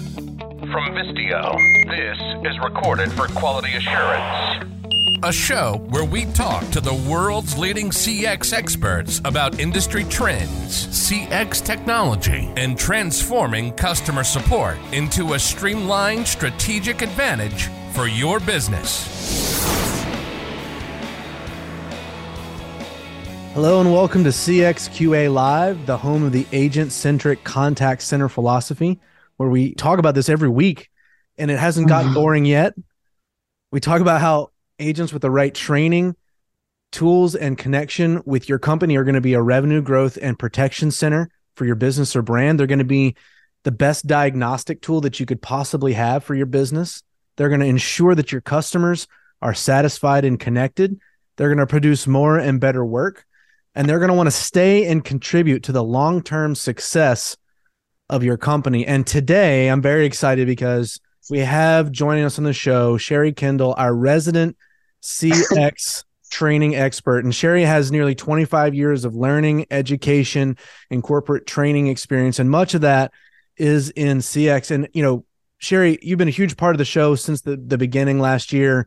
From Vistio, this is recorded for quality assurance. A show where we talk to the world's leading CX experts about industry trends, CX technology, and transforming customer support into a streamlined strategic advantage for your business. Hello and welcome to CXQA Live, the home of the agent centric contact center philosophy, where we talk about this every week and it hasn't gotten mm-hmm. boring yet. We talk about how agents with the right training, tools, and connection with your company are going to be a revenue growth and protection center for your business or brand. They're going to be the best diagnostic tool that you could possibly have for your business. They're going to ensure that your customers are satisfied and connected. They're going to produce more and better work. And they're going to want to stay and contribute to the long term success of your company. And today I'm very excited because we have joining us on the show Sherry Kendall, our resident CX training expert. And Sherry has nearly 25 years of learning, education, and corporate training experience. And much of that is in CX. And, you know, Sherry, you've been a huge part of the show since the, the beginning last year.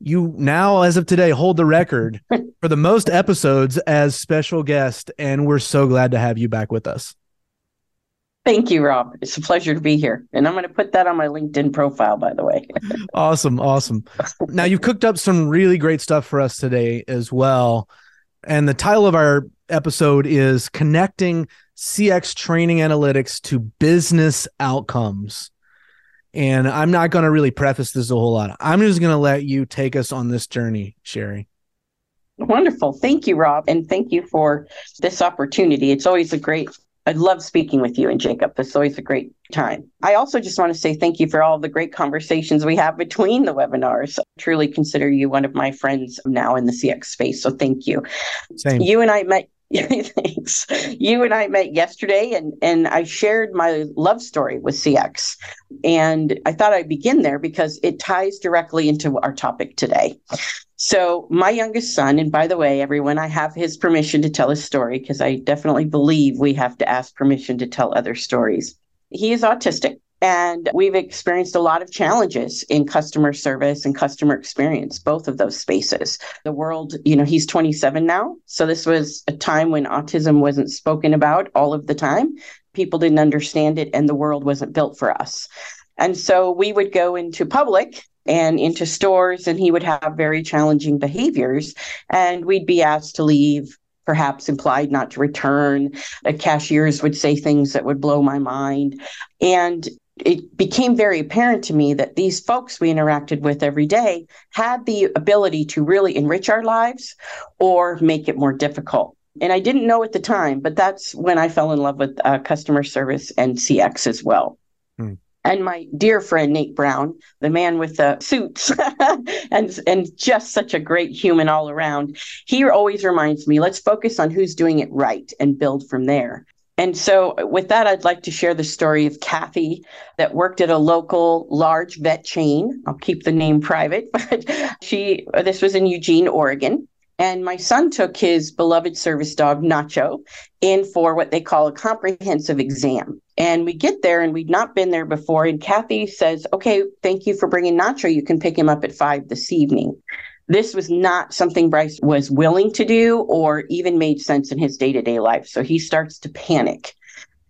You now, as of today, hold the record for the most episodes as special guest. And we're so glad to have you back with us. Thank you, Rob. It's a pleasure to be here. And I'm going to put that on my LinkedIn profile, by the way. awesome. Awesome. Now, you've cooked up some really great stuff for us today as well. And the title of our episode is Connecting CX Training Analytics to Business Outcomes. And I'm not going to really preface this a whole lot. I'm just going to let you take us on this journey, Sherry. Wonderful. Thank you, Rob. And thank you for this opportunity. It's always a great I love speaking with you and Jacob. It's always a great time. I also just want to say thank you for all the great conversations we have between the webinars. I truly consider you one of my friends now in the CX space. So thank you. Same. You and I met Thanks. You and I met yesterday and and I shared my love story with CX. And I thought I'd begin there because it ties directly into our topic today. So, my youngest son, and by the way, everyone, I have his permission to tell his story because I definitely believe we have to ask permission to tell other stories. He is autistic. And we've experienced a lot of challenges in customer service and customer experience, both of those spaces. The world, you know, he's 27 now. So this was a time when autism wasn't spoken about all of the time. People didn't understand it, and the world wasn't built for us. And so we would go into public and into stores, and he would have very challenging behaviors. And we'd be asked to leave perhaps implied not to return. The cashiers would say things that would blow my mind. And it became very apparent to me that these folks we interacted with every day had the ability to really enrich our lives or make it more difficult. And I didn't know at the time, but that's when I fell in love with uh, customer service and CX as well. Hmm. And my dear friend Nate Brown, the man with the suits, and and just such a great human all around. He always reminds me, let's focus on who's doing it right and build from there. And so, with that, I'd like to share the story of Kathy that worked at a local large vet chain. I'll keep the name private, but she, this was in Eugene, Oregon. And my son took his beloved service dog, Nacho, in for what they call a comprehensive exam. And we get there and we'd not been there before. And Kathy says, Okay, thank you for bringing Nacho. You can pick him up at five this evening. This was not something Bryce was willing to do or even made sense in his day to day life. So he starts to panic.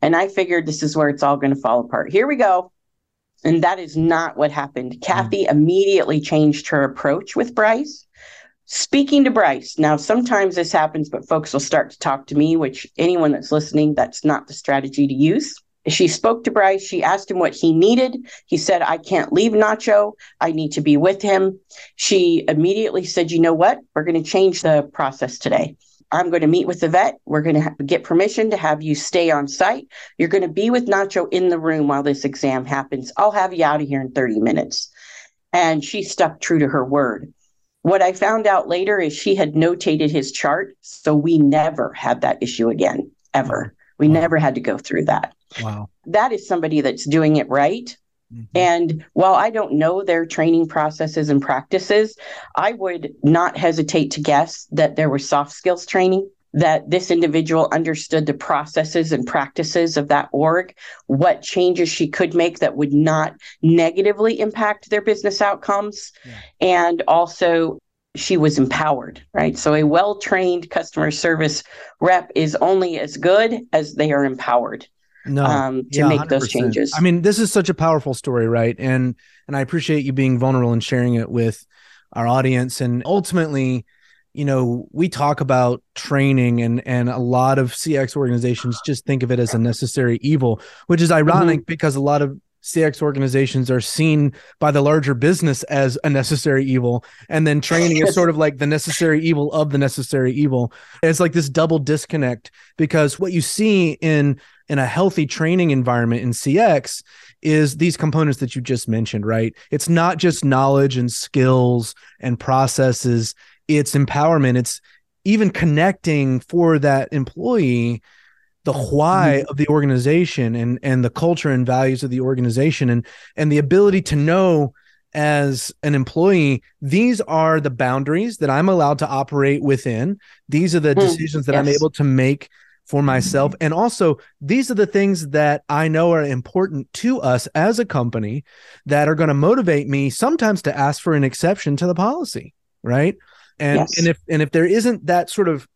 And I figured this is where it's all going to fall apart. Here we go. And that is not what happened. Mm. Kathy immediately changed her approach with Bryce. Speaking to Bryce. Now, sometimes this happens, but folks will start to talk to me, which anyone that's listening, that's not the strategy to use. She spoke to Bryce. She asked him what he needed. He said, I can't leave Nacho. I need to be with him. She immediately said, You know what? We're going to change the process today. I'm going to meet with the vet. We're going to get permission to have you stay on site. You're going to be with Nacho in the room while this exam happens. I'll have you out of here in 30 minutes. And she stuck true to her word. What I found out later is she had notated his chart. So we never had that issue again, ever. We wow. never had to go through that. Wow. That is somebody that's doing it right. Mm-hmm. And while I don't know their training processes and practices, I would not hesitate to guess that there was soft skills training that this individual understood the processes and practices of that org, what changes she could make that would not negatively impact their business outcomes, yeah. and also she was empowered, right? So a well trained customer service rep is only as good as they are empowered. No, um, to yeah, make 100%. those changes. I mean, this is such a powerful story, right? And and I appreciate you being vulnerable and sharing it with our audience. And ultimately, you know, we talk about training and and a lot of CX organizations just think of it as a necessary evil, which is ironic mm-hmm. because a lot of CX organizations are seen by the larger business as a necessary evil. And then training is sort of like the necessary evil of the necessary evil. It's like this double disconnect because what you see in in a healthy training environment in CX is these components that you just mentioned, right? It's not just knowledge and skills and processes, it's empowerment. It's even connecting for that employee the why mm-hmm. of the organization and and the culture and values of the organization and and the ability to know as an employee these are the boundaries that i'm allowed to operate within these are the mm, decisions that yes. i'm able to make for myself. And also, these are the things that I know are important to us as a company that are going to motivate me sometimes to ask for an exception to the policy. Right. And, yes. and if, and if there isn't that sort of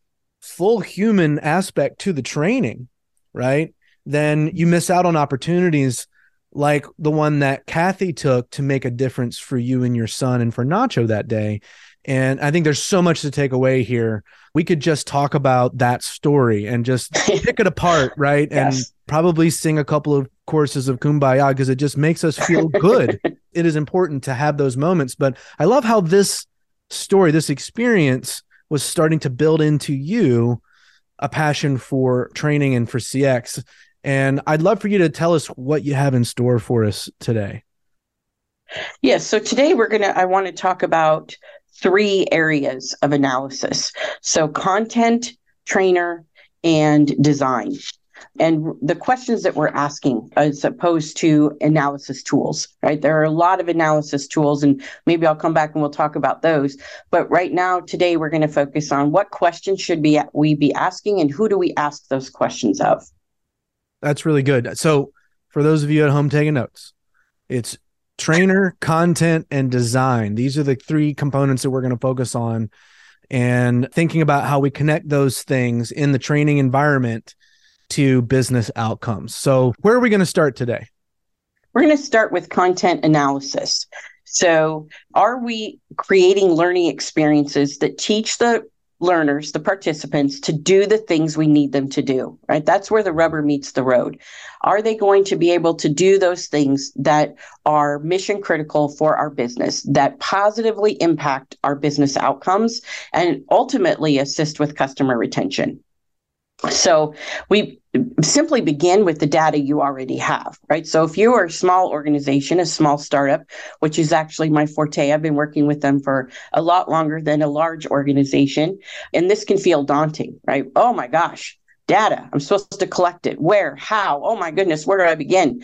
full human aspect to the training, right, then you miss out on opportunities like the one that Kathy took to make a difference for you and your son and for Nacho that day. And I think there's so much to take away here. We could just talk about that story and just pick it apart, right? Yes. And probably sing a couple of courses of Kumbaya because it just makes us feel good. it is important to have those moments. But I love how this story, this experience was starting to build into you a passion for training and for CX. And I'd love for you to tell us what you have in store for us today. Yes. So today we're going to, I want to talk about three areas of analysis. So, content, trainer, and design. And the questions that we're asking as opposed to analysis tools, right? There are a lot of analysis tools, and maybe I'll come back and we'll talk about those. But right now, today, we're going to focus on what questions should be we be asking and who do we ask those questions of? That's really good. So, for those of you at home taking notes, it's trainer, content, and design. These are the three components that we're going to focus on and thinking about how we connect those things in the training environment to business outcomes. So, where are we going to start today? We're going to start with content analysis. So, are we creating learning experiences that teach the learners, the participants, to do the things we need them to do, right? That's where the rubber meets the road. Are they going to be able to do those things that are mission critical for our business, that positively impact our business outcomes, and ultimately assist with customer retention? So we simply begin with the data you already have, right? So if you are a small organization, a small startup, which is actually my forte, I've been working with them for a lot longer than a large organization. And this can feel daunting, right? Oh my gosh, data. I'm supposed to collect it. Where? How? Oh my goodness, where do I begin?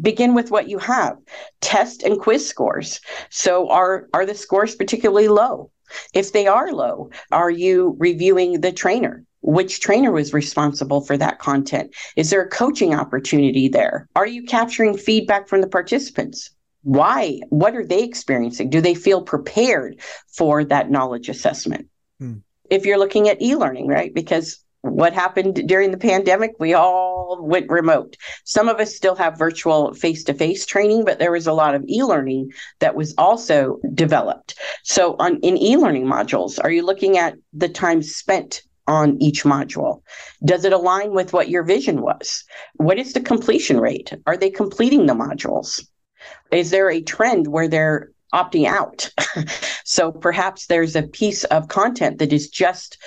begin with what you have test and quiz scores so are are the scores particularly low if they are low are you reviewing the trainer which trainer was responsible for that content? Is there a coaching opportunity there? Are you capturing feedback from the participants? Why? What are they experiencing? Do they feel prepared for that knowledge assessment? Hmm. If you're looking at e learning, right? Because what happened during the pandemic, we all went remote. Some of us still have virtual face to face training, but there was a lot of e learning that was also developed. So, on in e learning modules, are you looking at the time spent on each module? Does it align with what your vision was? What is the completion rate? Are they completing the modules? Is there a trend where they're opting out? so perhaps there's a piece of content that is just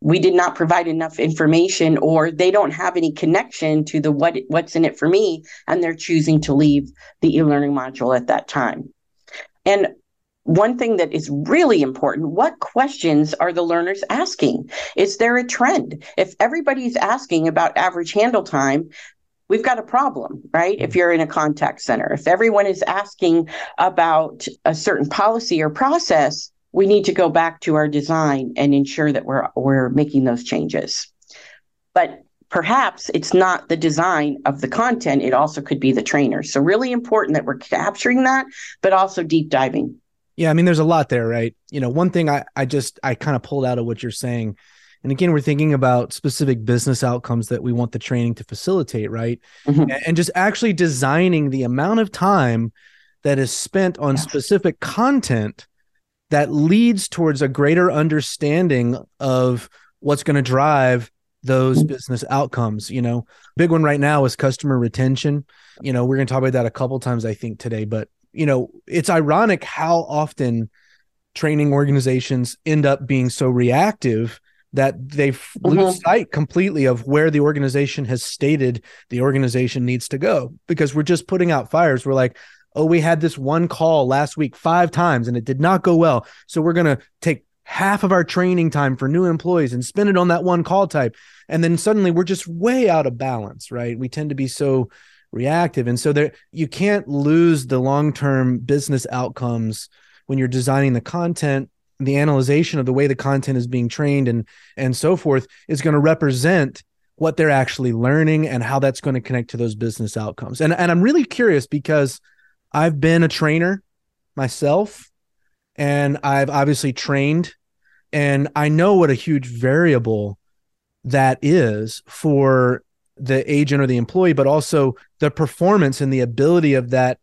we did not provide enough information or they don't have any connection to the what what's in it for me and they're choosing to leave the e-learning module at that time. And one thing that is really important what questions are the learners asking? Is there a trend? If everybody's asking about average handle time we've got a problem right? If you're in a contact center if everyone is asking about a certain policy or process we need to go back to our design and ensure that we're we're making those changes. But perhaps it's not the design of the content it also could be the trainer. So really important that we're capturing that but also deep diving yeah i mean there's a lot there right? You know one thing i i just i kind of pulled out of what you're saying and again we're thinking about specific business outcomes that we want the training to facilitate right? Mm-hmm. and just actually designing the amount of time that is spent on specific content that leads towards a greater understanding of what's going to drive those mm-hmm. business outcomes you know? Big one right now is customer retention. You know we're going to talk about that a couple times i think today but you know it's ironic how often training organizations end up being so reactive that they mm-hmm. lose sight completely of where the organization has stated the organization needs to go because we're just putting out fires. We're like oh we had this one call last week five times and it did not go well. So we're going to take half of our training time for new employees and spend it on that one call type. And then suddenly we're just way out of balance right? We tend to be so reactive. And so there you can't lose the long-term business outcomes when you're designing the content. The analyzation of the way the content is being trained and and so forth is going to represent what they're actually learning and how that's going to connect to those business outcomes. And and I'm really curious because I've been a trainer myself and I've obviously trained and I know what a huge variable that is for the agent or the employee, but also the performance and the ability of that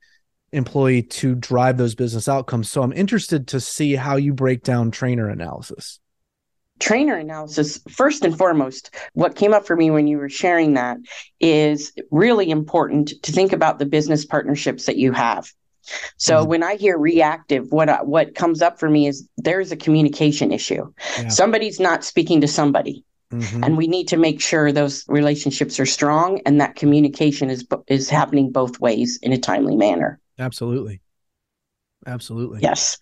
employee to drive those business outcomes. So I'm interested to see how you break down trainer analysis. Trainer analysis, first and foremost, what came up for me when you were sharing that is really important to think about the business partnerships that you have. So mm-hmm. when I hear reactive, what I, what comes up for me is there's a communication issue. Yeah. Somebody's not speaking to somebody. Mm-hmm. And we need to make sure those relationships are strong and that communication is is happening both ways in a timely manner. Absolutely. Absolutely. Yes.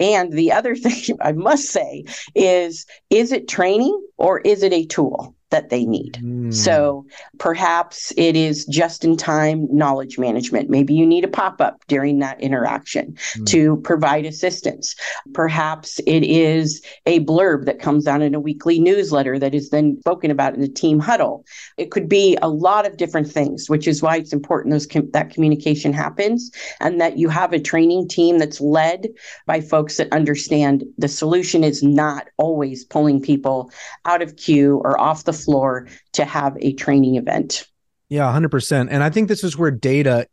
And the other thing I must say is is it training or is it a tool? That they need. Mm. So perhaps it is just in time knowledge management. Maybe you need a pop up during that interaction mm. to provide assistance. Perhaps it is a blurb that comes out in a weekly newsletter that is then spoken about in the team huddle. It could be a lot of different things, which is why it's important those com- that communication happens and that you have a training team that's led by folks that understand the solution is not always pulling people out of queue or off the floor to have a training event. Yeah, 100%. And I think this is where data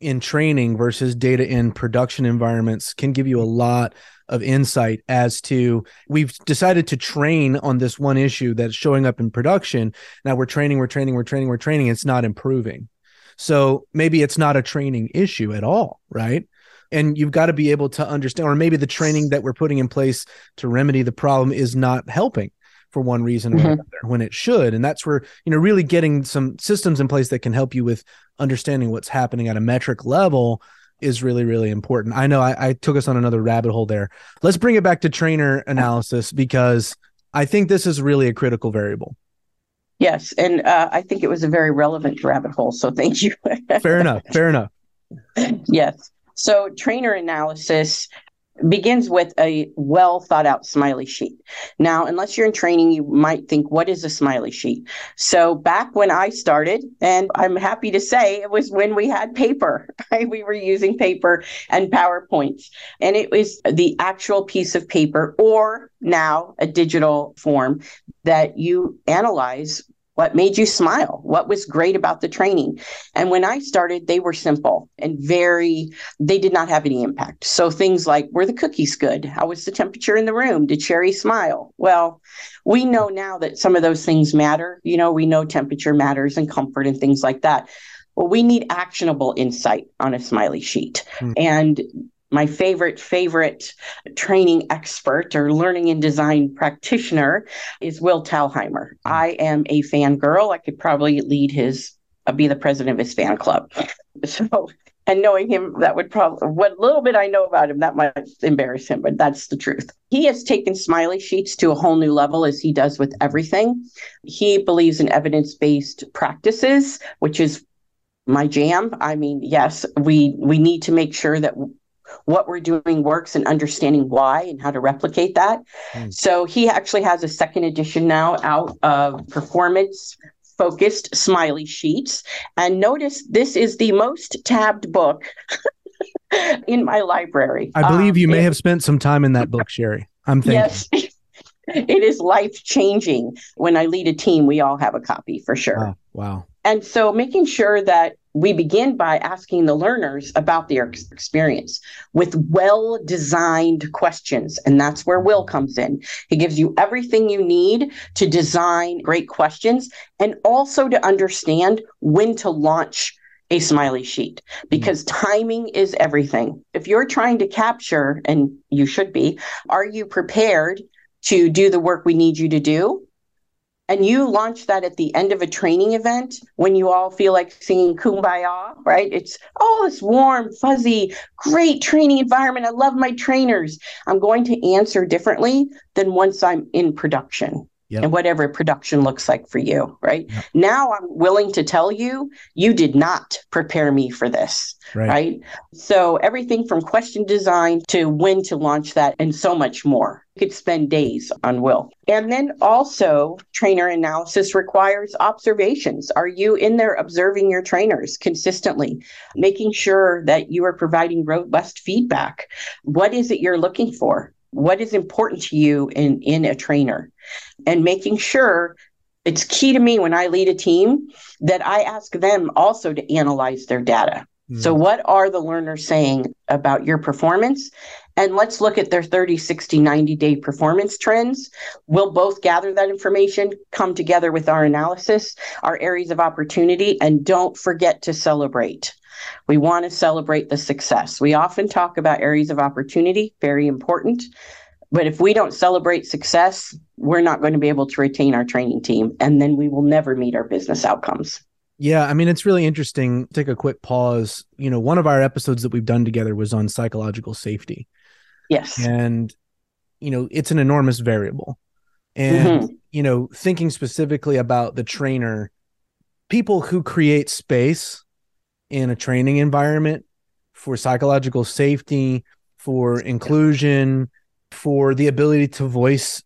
in training versus data in production environments can give you a lot of insight as to we've decided to train on this one issue that's showing up in production. Now we're training, we're training, we're training, we're training. It's not improving. So maybe it's not a training issue at all, right? And you've got to be able to understand, or maybe the training that we're putting in place to remedy the problem is not helping for one reason or mm-hmm. another when it should. And that's where, you know, really getting some systems in place that can help you with understanding what's happening at a metric level is really, really important. I know I, I took us on another rabbit hole there. Let's bring it back to trainer analysis because I think this is really a critical variable. Yes. And uh, I think it was a very relevant rabbit hole. So thank you. fair enough. Fair enough. Yes. So, trainer analysis begins with a well thought out smiley sheet. Now, unless you're in training, you might think, what is a smiley sheet? So, back when I started, and I'm happy to say it was when we had paper, right? We were using paper and PowerPoints, and it was the actual piece of paper or now a digital form that you analyze what made you smile? What was great about the training? And when I started, they were simple and very, they did not have any impact. So things like, were the cookies good? How was the temperature in the room? Did Sherry smile? Well, we know now that some of those things matter. You know, we know temperature matters and comfort and things like that. Well, we need actionable insight on a smiley sheet. Hmm. And my favorite favorite training expert or learning and design practitioner is Will Thalheimer. Hmm. I am a fangirl. I could probably lead his uh, be the president of his fan club. So and knowing him that would probably what little bit I know about him that might embarrass him, but that's the truth. He has taken smiley sheets to a whole new level as he does with everything. He believes in evidence-based practices, which is my jam. I mean, yes, we we need to make sure that what we're doing works and understanding why and how to replicate that. Mm. So he actually has a second edition now out of performance focused smiley sheets. And notice this is the most tabbed book in my library. I believe you um, may have spent some time in that book, Sherry. I'm thinking. Yes. it is life changing. When I lead a team, we all have a copy for sure. Wow. wow. And so making sure that we begin by asking the learners about their experience with well designed questions. And that's where Will comes in. He gives you everything you need to design great questions and also to understand when to launch a smiley sheet because timing is everything. If you're trying to capture, and you should be, are you prepared to do the work we need you to do? And you launch that at the end of a training event when you all feel like singing kumbaya, right? It's, oh, it's warm, fuzzy, great training environment. I love my trainers. I'm going to answer differently than once I'm in production. Yep. and whatever production looks like for you, right? Yep. Now I'm willing to tell you, you did not prepare me for this, right. right? So everything from question design to when to launch that and so much more. You could spend days on Will. And then also, trainer analysis requires observations. Are you in there observing your trainers consistently, making sure that you are providing robust feedback? What is it you're looking for? What is important to you in, in a trainer? and making sure it's key to me when I lead a team that I ask them also to analyze their data. Mm. So, what are the learners saying about your performance? And let's look at their 30, 60, 90 day performance trends. We'll both gather that information, come together with our analysis, our areas of opportunity, and don't forget to celebrate. We want to celebrate the success. We often talk about areas of opportunity, very important. But if we don't celebrate success, we're not going to be able to retain our training team. And then we will never meet our business outcomes. Yeah, I mean, it's really interesting. Take a quick pause. You know, one of our episodes that we've done together was on psychological safety. Yes. And, you know, it's an enormous variable. And, mm-hmm. you know, thinking specifically about the trainer, people who create space in a training environment for psychological safety, for inclusion, for the ability to voice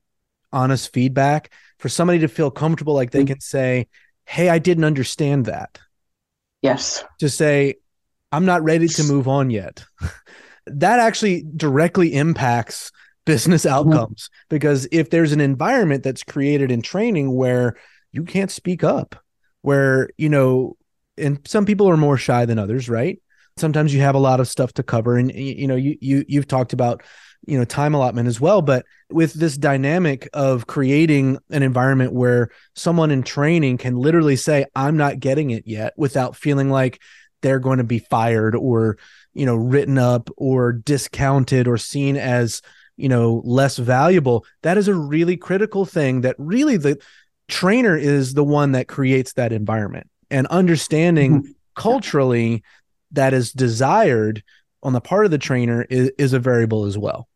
honest feedback, for somebody to feel comfortable, like they mm-hmm. can say, Hey, I didn't understand that. Yes. To say, I'm not ready to move on yet. that actually directly impacts business mm-hmm. outcomes because if there's an environment that's created in training where you can't speak up, where, you know, and some people are more shy than others, right? Sometimes you have a lot of stuff to cover and you know you you you've talked about you know time allotment as well but with this dynamic of creating an environment where someone in training can literally say i'm not getting it yet without feeling like they're going to be fired or you know written up or discounted or seen as you know less valuable that is a really critical thing that really the trainer is the one that creates that environment and understanding mm-hmm. culturally that is desired on the part of the trainer is, is a variable as well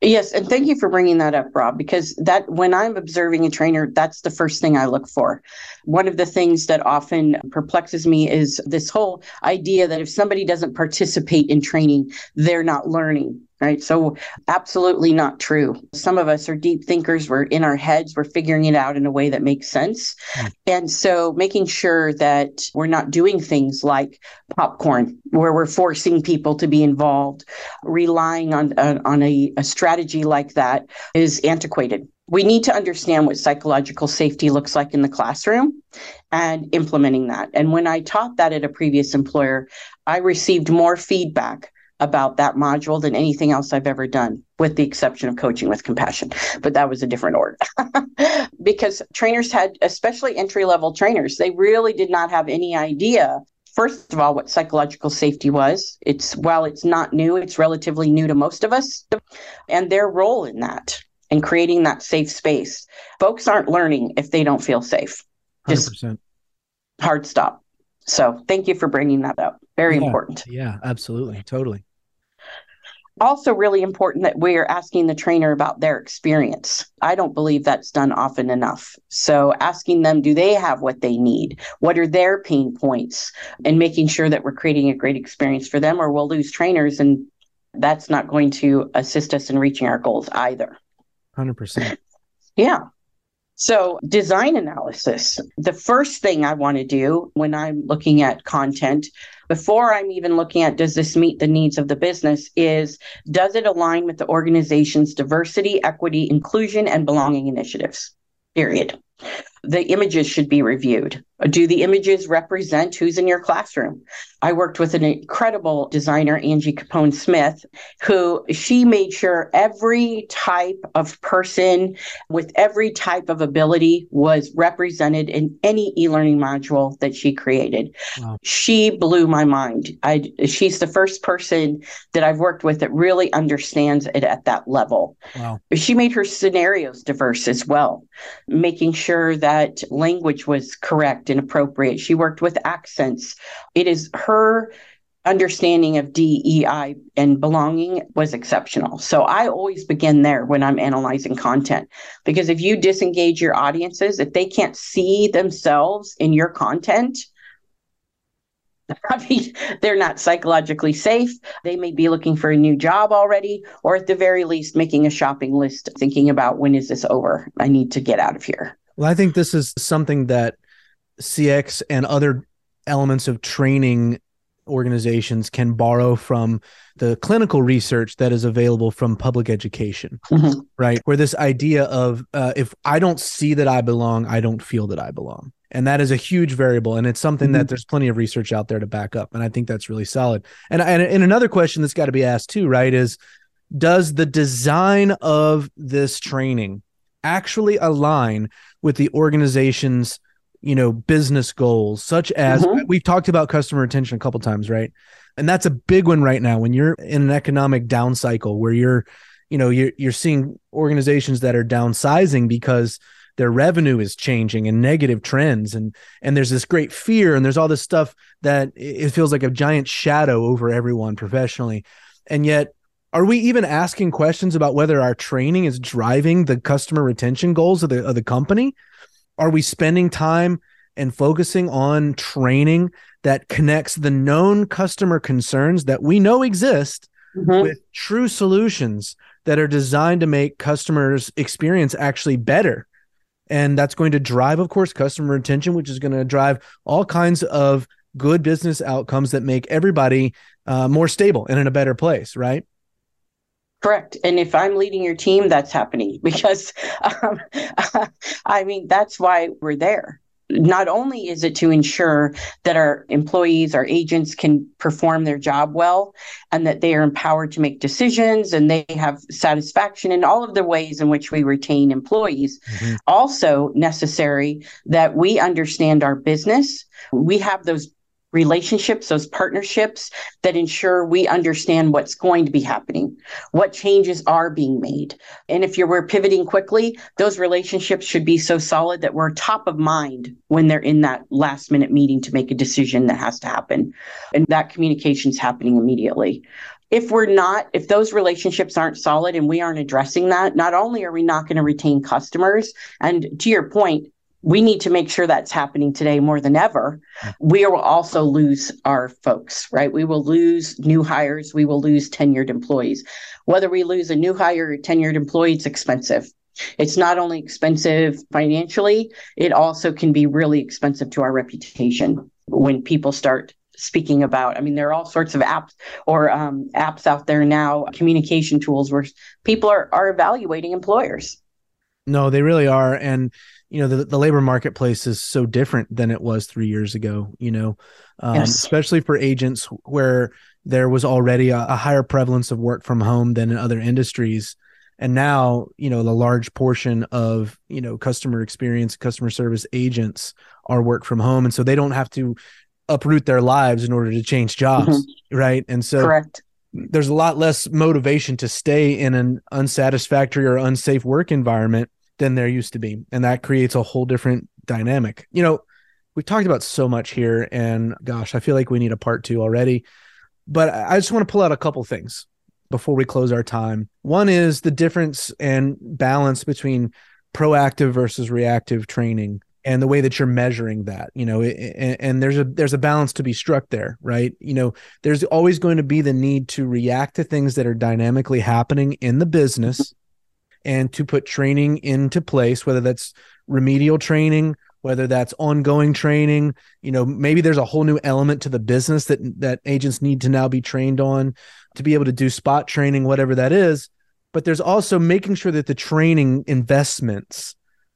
Yes, and thank you for bringing that up, Rob, because that when I'm observing a trainer, that's the first thing I look for. One of the things that often perplexes me is this whole idea that if somebody doesn't participate in training, they're not learning right? So, absolutely not true. Some of us are deep thinkers. We're in our heads, we're figuring it out in a way that makes sense. Mm. And so, making sure that we're not doing things like popcorn, where we're forcing people to be involved, relying on, on, on a, a strategy like that is antiquated. We need to understand what psychological safety looks like in the classroom and implementing that. And when I taught that at a previous employer, I received more feedback about that module than anything else I've ever done, with the exception of coaching with compassion. But that was a different order because trainers had, especially entry level trainers, they really did not have any idea. First of all, what psychological safety was. It's while it's not new, it's relatively new to most of us, and their role in that and creating that safe space. Folks aren't learning if they don't feel safe. Just 100%. hard stop. So thank you for bringing that up. Very yeah, important. Yeah, absolutely. Totally also really important that we are asking the trainer about their experience. I don't believe that's done often enough. So asking them, do they have what they need? What are their pain points? And making sure that we're creating a great experience for them, or we'll lose trainers and that's not going to assist us in reaching our goals either. 100%. Yeah. So, design analysis. The first thing I want to do when I'm looking at content, before I'm even looking at does this meet the needs of the business, is does it align with the organization's diversity, equity, inclusion, and belonging initiatives? Period. The images should be reviewed. Do the images represent who's in your classroom? I worked with an incredible designer, Angie Capone Smith, who she made sure every type of person with every type of ability was represented in any e-learning module that she created. Wow. She blew my mind. I she's the first person that I've worked with that really understands it at that level. Wow. She made her scenarios diverse as well, making sure that language was correct and appropriate. She worked with accents. It is her understanding of DEI and belonging was exceptional. So I always begin there when I'm analyzing content because if you disengage your audiences, if they can't see themselves in your content, I mean, they're not psychologically safe. They may be looking for a new job already, or at the very least, making a shopping list, thinking about when is this over? I need to get out of here. Well, I think this is something that CX and other elements of training organizations can borrow from the clinical research that is available from public education, mm-hmm. right? Where this idea of uh, if I don't see that I belong, I don't feel that I belong. And that is a huge variable. And it's something mm-hmm. that there's plenty of research out there to back up. And I think that's really solid. And, and, and another question that's got to be asked too, right, is does the design of this training actually align with the organization's you know business goals such as mm-hmm. we've talked about customer retention a couple times right? And that's a big one right now when you're in an economic down cycle where you're you know you're you're seeing organizations that are downsizing because their revenue is changing and negative trends and and there's this great fear and there's all this stuff that it feels like a giant shadow over everyone professionally. And yet are we even asking questions about whether our training is driving the customer retention goals of the of the company are we spending time and focusing on training that connects the known customer concerns that we know exist mm-hmm. with true solutions that are designed to make customers experience actually better and that's going to drive of course customer retention which is going to drive all kinds of good business outcomes that make everybody uh, more stable and in a better place right Correct. And if I'm leading your team, that's happening because, um, I mean, that's why we're there. Not only is it to ensure that our employees, our agents can perform their job well and that they are empowered to make decisions and they have satisfaction in all of the ways in which we retain employees, mm-hmm. also necessary that we understand our business. We have those relationships, those partnerships that ensure we understand what's going to be happening, what changes are being made. And if you're we're pivoting quickly, those relationships should be so solid that we're top of mind when they're in that last minute meeting to make a decision that has to happen. And that communication's happening immediately if we're not if those relationships aren't solid and we aren't addressing that not only are we not going to retain customers and to your point we need to make sure that's happening today more than ever. We will also lose our folks, right? We will lose new hires. We will lose tenured employees. Whether we lose a new hire or tenured employee, it's expensive. It's not only expensive financially, it also can be really expensive to our reputation when people start speaking about. I mean, there are all sorts of apps or um, apps out there now, communication tools where people are, are evaluating employers. No, they really are. And you know the, the labor marketplace is so different than it was three years ago you know um, yes. especially for agents where there was already a, a, higher prevalence of work from home than in other industries and now you know the large portion of you know customer experience customer service agents are work from home and so they don't have to uproot their lives in order to change jobs mm-hmm. right and so correct there's a lot less motivation to stay in an unsatisfactory or unsafe work environment than there used to be. And that creates a whole different dynamic. You know, we've talked about so much here, and gosh, I feel like we need a part two already. But I just want to pull out a couple things before we close our time. One is the difference and balance between proactive versus reactive training and the way that you're measuring that you know and, and, there's a there's a balance to be struck there right you know there's always going to be the need to react to things that are dynamically happening in the business and to put training into place whether that's remedial training whether that's ongoing training you know maybe there's a whole new element to the business that that agents need to now be trained on to be able to do spot training whatever that is. But there's also making sure that the training investments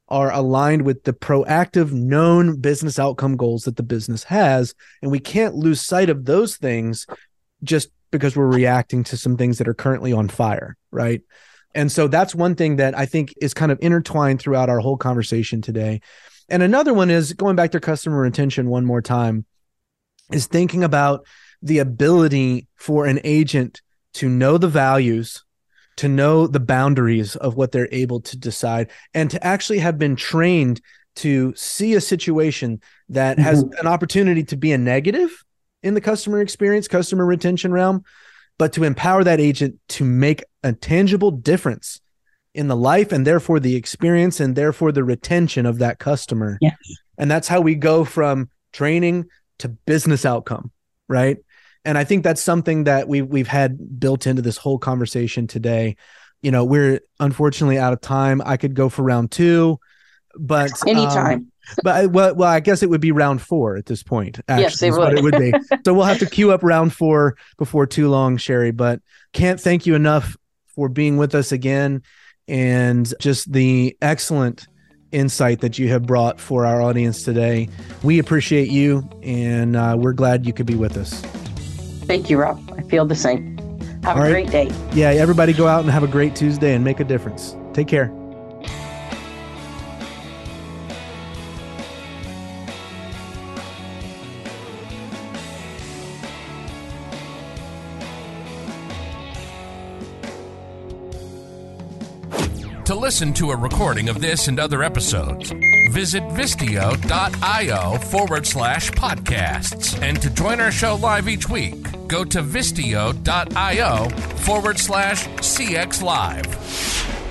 are aligned with the proactive known business outcome goals that the business has. And we can't lose sight of those things just because we're reacting to some things that are currently on fire right and so that's one thing that i think is kind of intertwined throughout our whole conversation today and another one is going back to customer retention one more time is thinking about the ability for an agent to know the values to know the boundaries of what they're able to decide and to actually have been trained to see a situation that mm-hmm. has an opportunity to be a negative in the customer experience, customer retention realm, but to empower that agent to make a tangible difference in the life and therefore the experience and therefore the retention of that customer. Yes. And that's how we go from training to business outcome, right? and I think that's something that we've we've had built into this whole conversation today. You know, we're unfortunately out of time. I could go for round two, but anytime. Um, but well, well, I guess it would be round four at this point. Actually, yes, it would. it would be. so we'll have to queue up round four before too long, Sherry. But can't thank you enough for being with us again, and just the excellent insight that you have brought for our audience today. We appreciate you, and uh, we're glad you could be with us. Thank you, Rob. I feel the same. Have All a right. great day. Yeah, everybody go out and have a great Tuesday and make a difference. Take care. Listen to a recording of this and other episodes, visit Vistio.io forward slash podcasts. And to join our show live each week, go to Vistio.io forward slash CX Live.